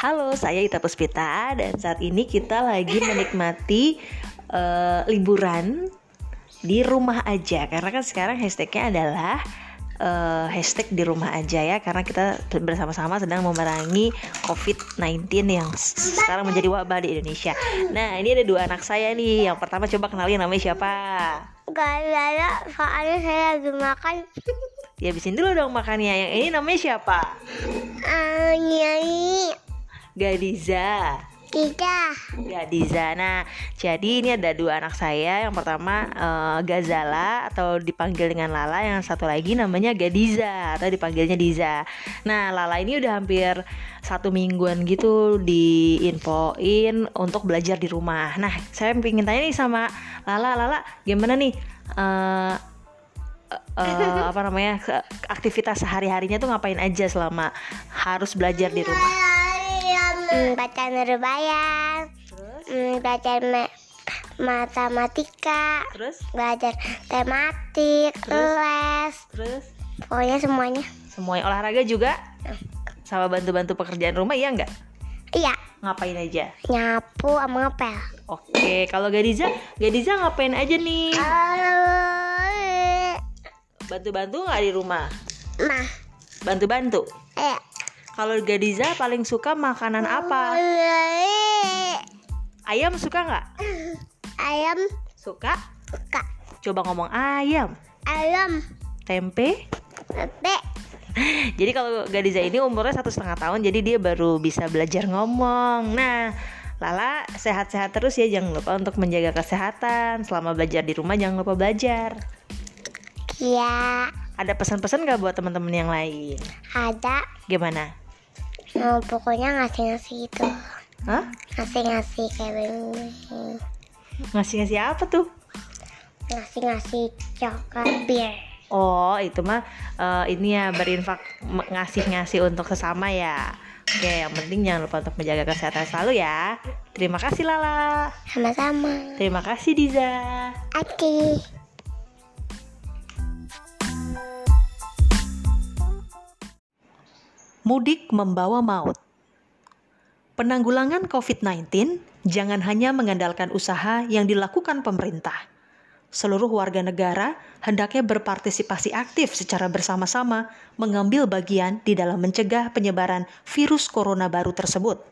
Halo, saya Ita Puspita dan saat ini kita lagi menikmati uh, liburan di rumah aja karena kan sekarang hashtagnya adalah uh, hashtag di rumah aja ya karena kita bersama-sama sedang memerangi COVID-19 yang sekarang menjadi wabah di Indonesia. Nah ini ada dua anak saya nih. Yang pertama coba kenalin namanya siapa? Gak ada, soalnya saya lagi makan. Ya habisin dulu dong makannya. Yang ini namanya siapa? Uh, nyai. Gadiza. Tidak. Gadiza. Nah, jadi ini ada dua anak saya. Yang pertama uh, Gazala atau dipanggil dengan Lala. Yang satu lagi namanya Gadiza atau dipanggilnya Diza. Nah, Lala ini udah hampir satu mingguan gitu diinfoin untuk belajar di rumah. Nah, saya pengen tanya nih sama Lala. Lala, gimana nih? Uh, uh, apa namanya aktivitas sehari harinya tuh ngapain aja selama harus belajar di rumah hmm, baca nurbayan hmm, belajar ma matematika. Terus? Belajar tematik Terus? les. Terus? Pokoknya semuanya. Semuanya olahraga juga? Sama bantu-bantu pekerjaan rumah iya nggak? Iya. Ngapain aja? Nyapu sama ngepel. Oke kalau Gadiza Gadiza ngapain aja nih? Bantu-bantu nggak di rumah? Nah bantu-bantu? Eh kalau Gadiza paling suka makanan apa? Ayam suka nggak? Ayam suka? suka. Coba ngomong ayam. Ayam. Tempe? Pepe jadi kalau Gadiza ini umurnya satu setengah tahun jadi dia baru bisa belajar ngomong. Nah Lala sehat-sehat terus ya. Jangan lupa untuk menjaga kesehatan. Selama belajar di rumah jangan lupa belajar. Ya ada pesan-pesan gak buat teman-teman yang lain? Ada. Gimana? Oh, pokoknya ngasih ngasih itu Hah? ngasih ngasih kayak begini. Ngasih-ngasih apa tuh? Ngasih ngasih coklat bir Oh itu mah eh, ini ya berinfak ngasih-ngasih untuk sesama ya. Oke yang penting jangan lupa untuk menjaga kesehatan selalu ya. Terima kasih Lala. Sama-sama. Terima kasih Diza. Aki Mudik membawa maut. Penanggulangan COVID-19 jangan hanya mengandalkan usaha yang dilakukan pemerintah. Seluruh warga negara hendaknya berpartisipasi aktif secara bersama-sama mengambil bagian di dalam mencegah penyebaran virus corona baru tersebut.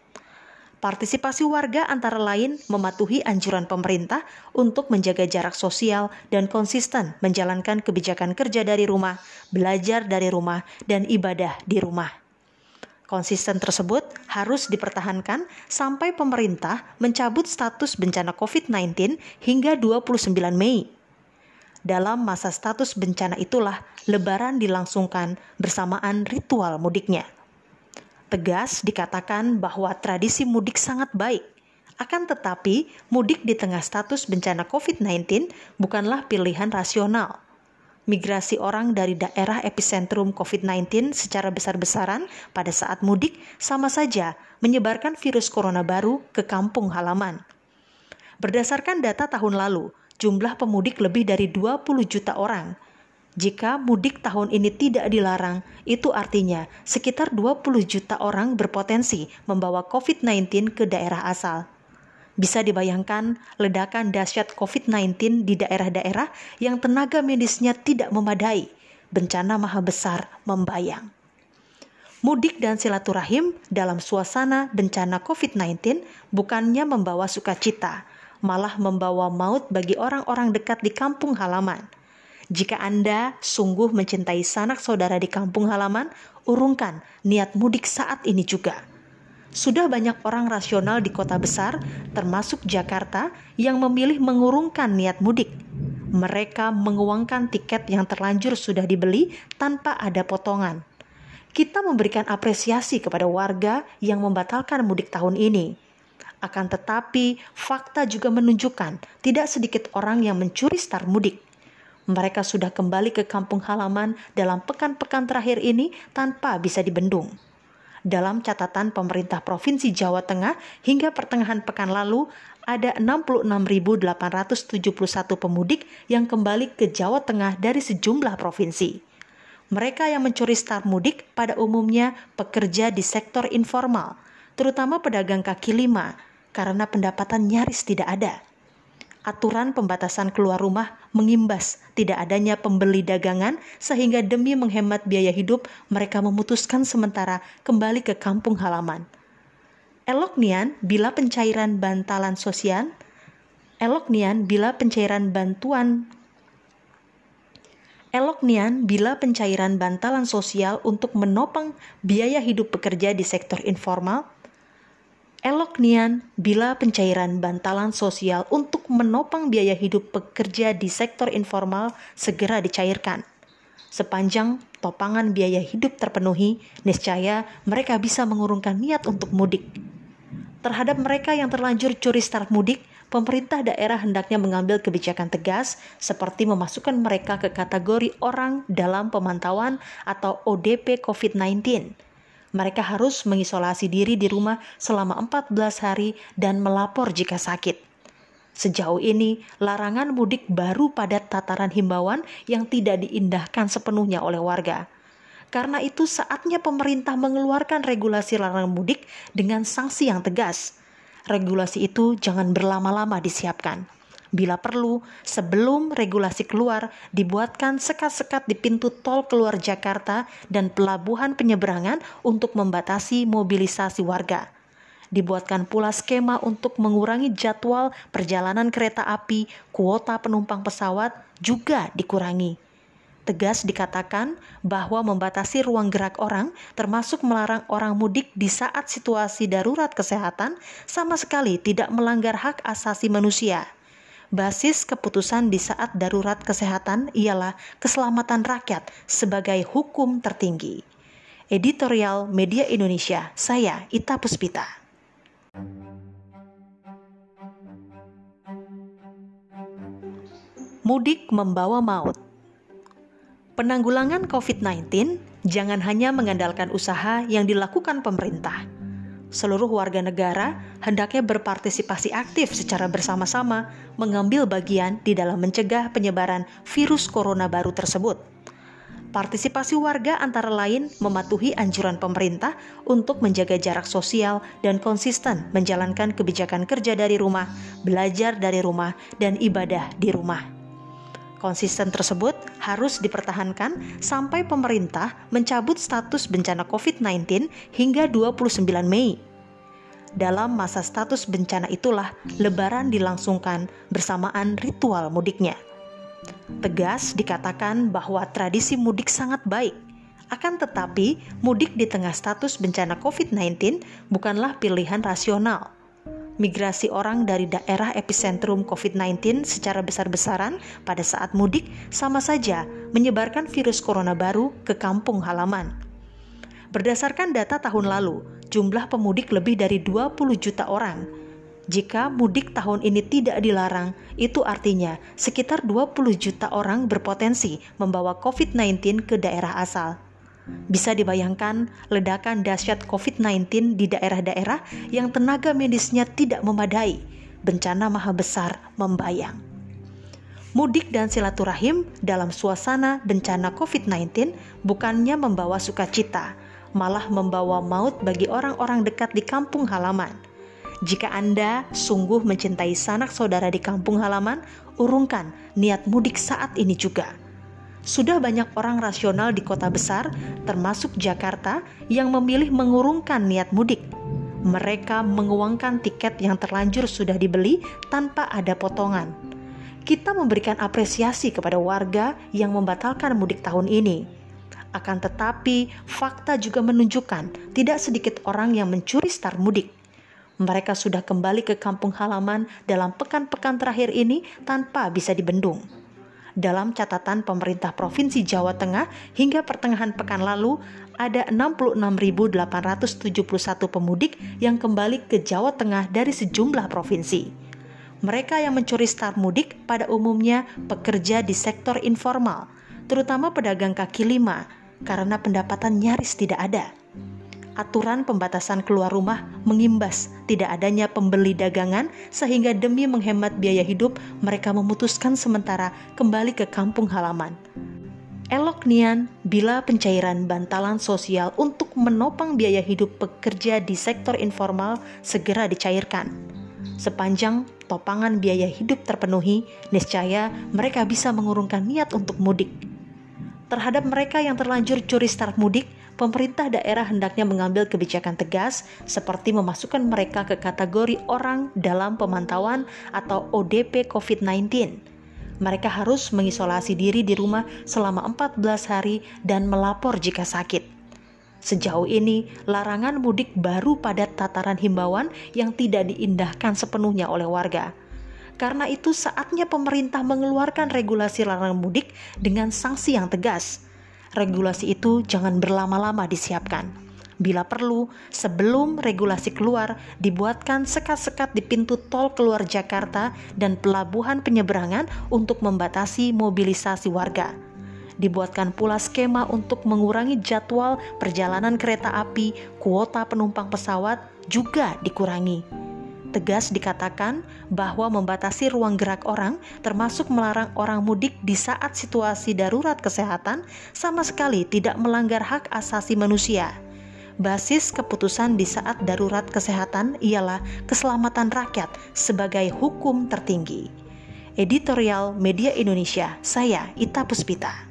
Partisipasi warga antara lain mematuhi anjuran pemerintah untuk menjaga jarak sosial dan konsisten menjalankan kebijakan kerja dari rumah, belajar dari rumah, dan ibadah di rumah. Konsisten tersebut harus dipertahankan sampai pemerintah mencabut status bencana COVID-19 hingga 29 Mei. Dalam masa status bencana itulah lebaran dilangsungkan bersamaan ritual mudiknya. Tegas dikatakan bahwa tradisi mudik sangat baik. Akan tetapi, mudik di tengah status bencana COVID-19 bukanlah pilihan rasional migrasi orang dari daerah epicentrum COVID-19 secara besar-besaran pada saat mudik sama saja menyebarkan virus corona baru ke kampung halaman. Berdasarkan data tahun lalu, jumlah pemudik lebih dari 20 juta orang. Jika mudik tahun ini tidak dilarang, itu artinya sekitar 20 juta orang berpotensi membawa COVID-19 ke daerah asal. Bisa dibayangkan ledakan dahsyat COVID-19 di daerah-daerah yang tenaga medisnya tidak memadai. Bencana maha besar membayang. Mudik dan silaturahim dalam suasana bencana COVID-19 bukannya membawa sukacita, malah membawa maut bagi orang-orang dekat di kampung halaman. Jika Anda sungguh mencintai sanak saudara di kampung halaman, urungkan niat mudik saat ini juga sudah banyak orang rasional di kota besar, termasuk Jakarta, yang memilih mengurungkan niat mudik. Mereka menguangkan tiket yang terlanjur sudah dibeli tanpa ada potongan. Kita memberikan apresiasi kepada warga yang membatalkan mudik tahun ini. Akan tetapi, fakta juga menunjukkan tidak sedikit orang yang mencuri star mudik. Mereka sudah kembali ke kampung halaman dalam pekan-pekan terakhir ini tanpa bisa dibendung. Dalam catatan pemerintah Provinsi Jawa Tengah hingga pertengahan pekan lalu ada 66.871 pemudik yang kembali ke Jawa Tengah dari sejumlah provinsi. Mereka yang mencuri start mudik pada umumnya pekerja di sektor informal, terutama pedagang kaki lima, karena pendapatan nyaris tidak ada. Aturan pembatasan keluar rumah mengimbas tidak adanya pembeli dagangan, sehingga demi menghemat biaya hidup, mereka memutuskan sementara kembali ke kampung halaman. Elok nian bila pencairan bantalan sosial, elok nian bila pencairan bantuan Elok nian bila pencairan bantalan sosial untuk menopang biaya hidup pekerja di sektor informal. Elok nian bila pencairan bantalan sosial untuk menopang biaya hidup pekerja di sektor informal segera dicairkan. Sepanjang topangan biaya hidup terpenuhi, niscaya mereka bisa mengurungkan niat untuk mudik. Terhadap mereka yang terlanjur curi start mudik, pemerintah daerah hendaknya mengambil kebijakan tegas seperti memasukkan mereka ke kategori orang dalam pemantauan atau ODP COVID-19. Mereka harus mengisolasi diri di rumah selama 14 hari dan melapor jika sakit. Sejauh ini, larangan mudik baru pada tataran himbauan yang tidak diindahkan sepenuhnya oleh warga. Karena itu saatnya pemerintah mengeluarkan regulasi larangan mudik dengan sanksi yang tegas regulasi itu jangan berlama-lama disiapkan. Bila perlu, sebelum regulasi keluar, dibuatkan sekat-sekat di pintu tol keluar Jakarta dan pelabuhan penyeberangan untuk membatasi mobilisasi warga. Dibuatkan pula skema untuk mengurangi jadwal perjalanan kereta api, kuota penumpang pesawat juga dikurangi tegas dikatakan bahwa membatasi ruang gerak orang, termasuk melarang orang mudik di saat situasi darurat kesehatan, sama sekali tidak melanggar hak asasi manusia. Basis keputusan di saat darurat kesehatan ialah keselamatan rakyat sebagai hukum tertinggi. Editorial Media Indonesia, saya Ita Puspita. Mudik membawa maut Penanggulangan COVID-19 jangan hanya mengandalkan usaha yang dilakukan pemerintah. Seluruh warga negara hendaknya berpartisipasi aktif secara bersama-sama mengambil bagian di dalam mencegah penyebaran virus corona baru tersebut. Partisipasi warga antara lain mematuhi anjuran pemerintah untuk menjaga jarak sosial dan konsisten menjalankan kebijakan kerja dari rumah, belajar dari rumah, dan ibadah di rumah. Konsisten tersebut harus dipertahankan sampai pemerintah mencabut status bencana COVID-19 hingga 29 Mei. Dalam masa status bencana itulah lebaran dilangsungkan bersamaan ritual mudiknya. Tegas dikatakan bahwa tradisi mudik sangat baik. Akan tetapi, mudik di tengah status bencana COVID-19 bukanlah pilihan rasional migrasi orang dari daerah epicentrum COVID-19 secara besar-besaran pada saat mudik sama saja menyebarkan virus corona baru ke kampung halaman. Berdasarkan data tahun lalu, jumlah pemudik lebih dari 20 juta orang. Jika mudik tahun ini tidak dilarang, itu artinya sekitar 20 juta orang berpotensi membawa COVID-19 ke daerah asal. Bisa dibayangkan ledakan dahsyat COVID-19 di daerah-daerah yang tenaga medisnya tidak memadai. Bencana maha besar membayang. Mudik dan silaturahim dalam suasana bencana COVID-19 bukannya membawa sukacita, malah membawa maut bagi orang-orang dekat di kampung halaman. Jika Anda sungguh mencintai sanak saudara di kampung halaman, urungkan niat mudik saat ini juga sudah banyak orang rasional di kota besar, termasuk Jakarta, yang memilih mengurungkan niat mudik. Mereka menguangkan tiket yang terlanjur sudah dibeli tanpa ada potongan. Kita memberikan apresiasi kepada warga yang membatalkan mudik tahun ini. Akan tetapi, fakta juga menunjukkan tidak sedikit orang yang mencuri start mudik. Mereka sudah kembali ke kampung halaman dalam pekan-pekan terakhir ini tanpa bisa dibendung dalam catatan pemerintah Provinsi Jawa Tengah hingga pertengahan pekan lalu ada 66.871 pemudik yang kembali ke Jawa Tengah dari sejumlah provinsi. Mereka yang mencuri start mudik pada umumnya pekerja di sektor informal, terutama pedagang kaki lima, karena pendapatan nyaris tidak ada aturan pembatasan keluar rumah mengimbas tidak adanya pembeli dagangan sehingga demi menghemat biaya hidup mereka memutuskan sementara kembali ke kampung halaman. Elok nian bila pencairan bantalan sosial untuk menopang biaya hidup pekerja di sektor informal segera dicairkan. Sepanjang topangan biaya hidup terpenuhi, niscaya mereka bisa mengurungkan niat untuk mudik. Terhadap mereka yang terlanjur curi start mudik, pemerintah daerah hendaknya mengambil kebijakan tegas seperti memasukkan mereka ke kategori orang dalam pemantauan atau ODP COVID-19 mereka harus mengisolasi diri di rumah selama 14 hari dan melapor jika sakit. Sejauh ini, larangan mudik baru pada tataran himbauan yang tidak diindahkan sepenuhnya oleh warga. Karena itu, saatnya pemerintah mengeluarkan regulasi larangan mudik dengan sanksi yang tegas. Regulasi itu jangan berlama-lama disiapkan Bila perlu, sebelum regulasi keluar, dibuatkan sekat-sekat di pintu tol keluar Jakarta dan pelabuhan penyeberangan untuk membatasi mobilisasi warga. Dibuatkan pula skema untuk mengurangi jadwal perjalanan kereta api, kuota penumpang pesawat juga dikurangi tegas dikatakan bahwa membatasi ruang gerak orang, termasuk melarang orang mudik di saat situasi darurat kesehatan, sama sekali tidak melanggar hak asasi manusia. Basis keputusan di saat darurat kesehatan ialah keselamatan rakyat sebagai hukum tertinggi. Editorial Media Indonesia, saya Ita Puspita.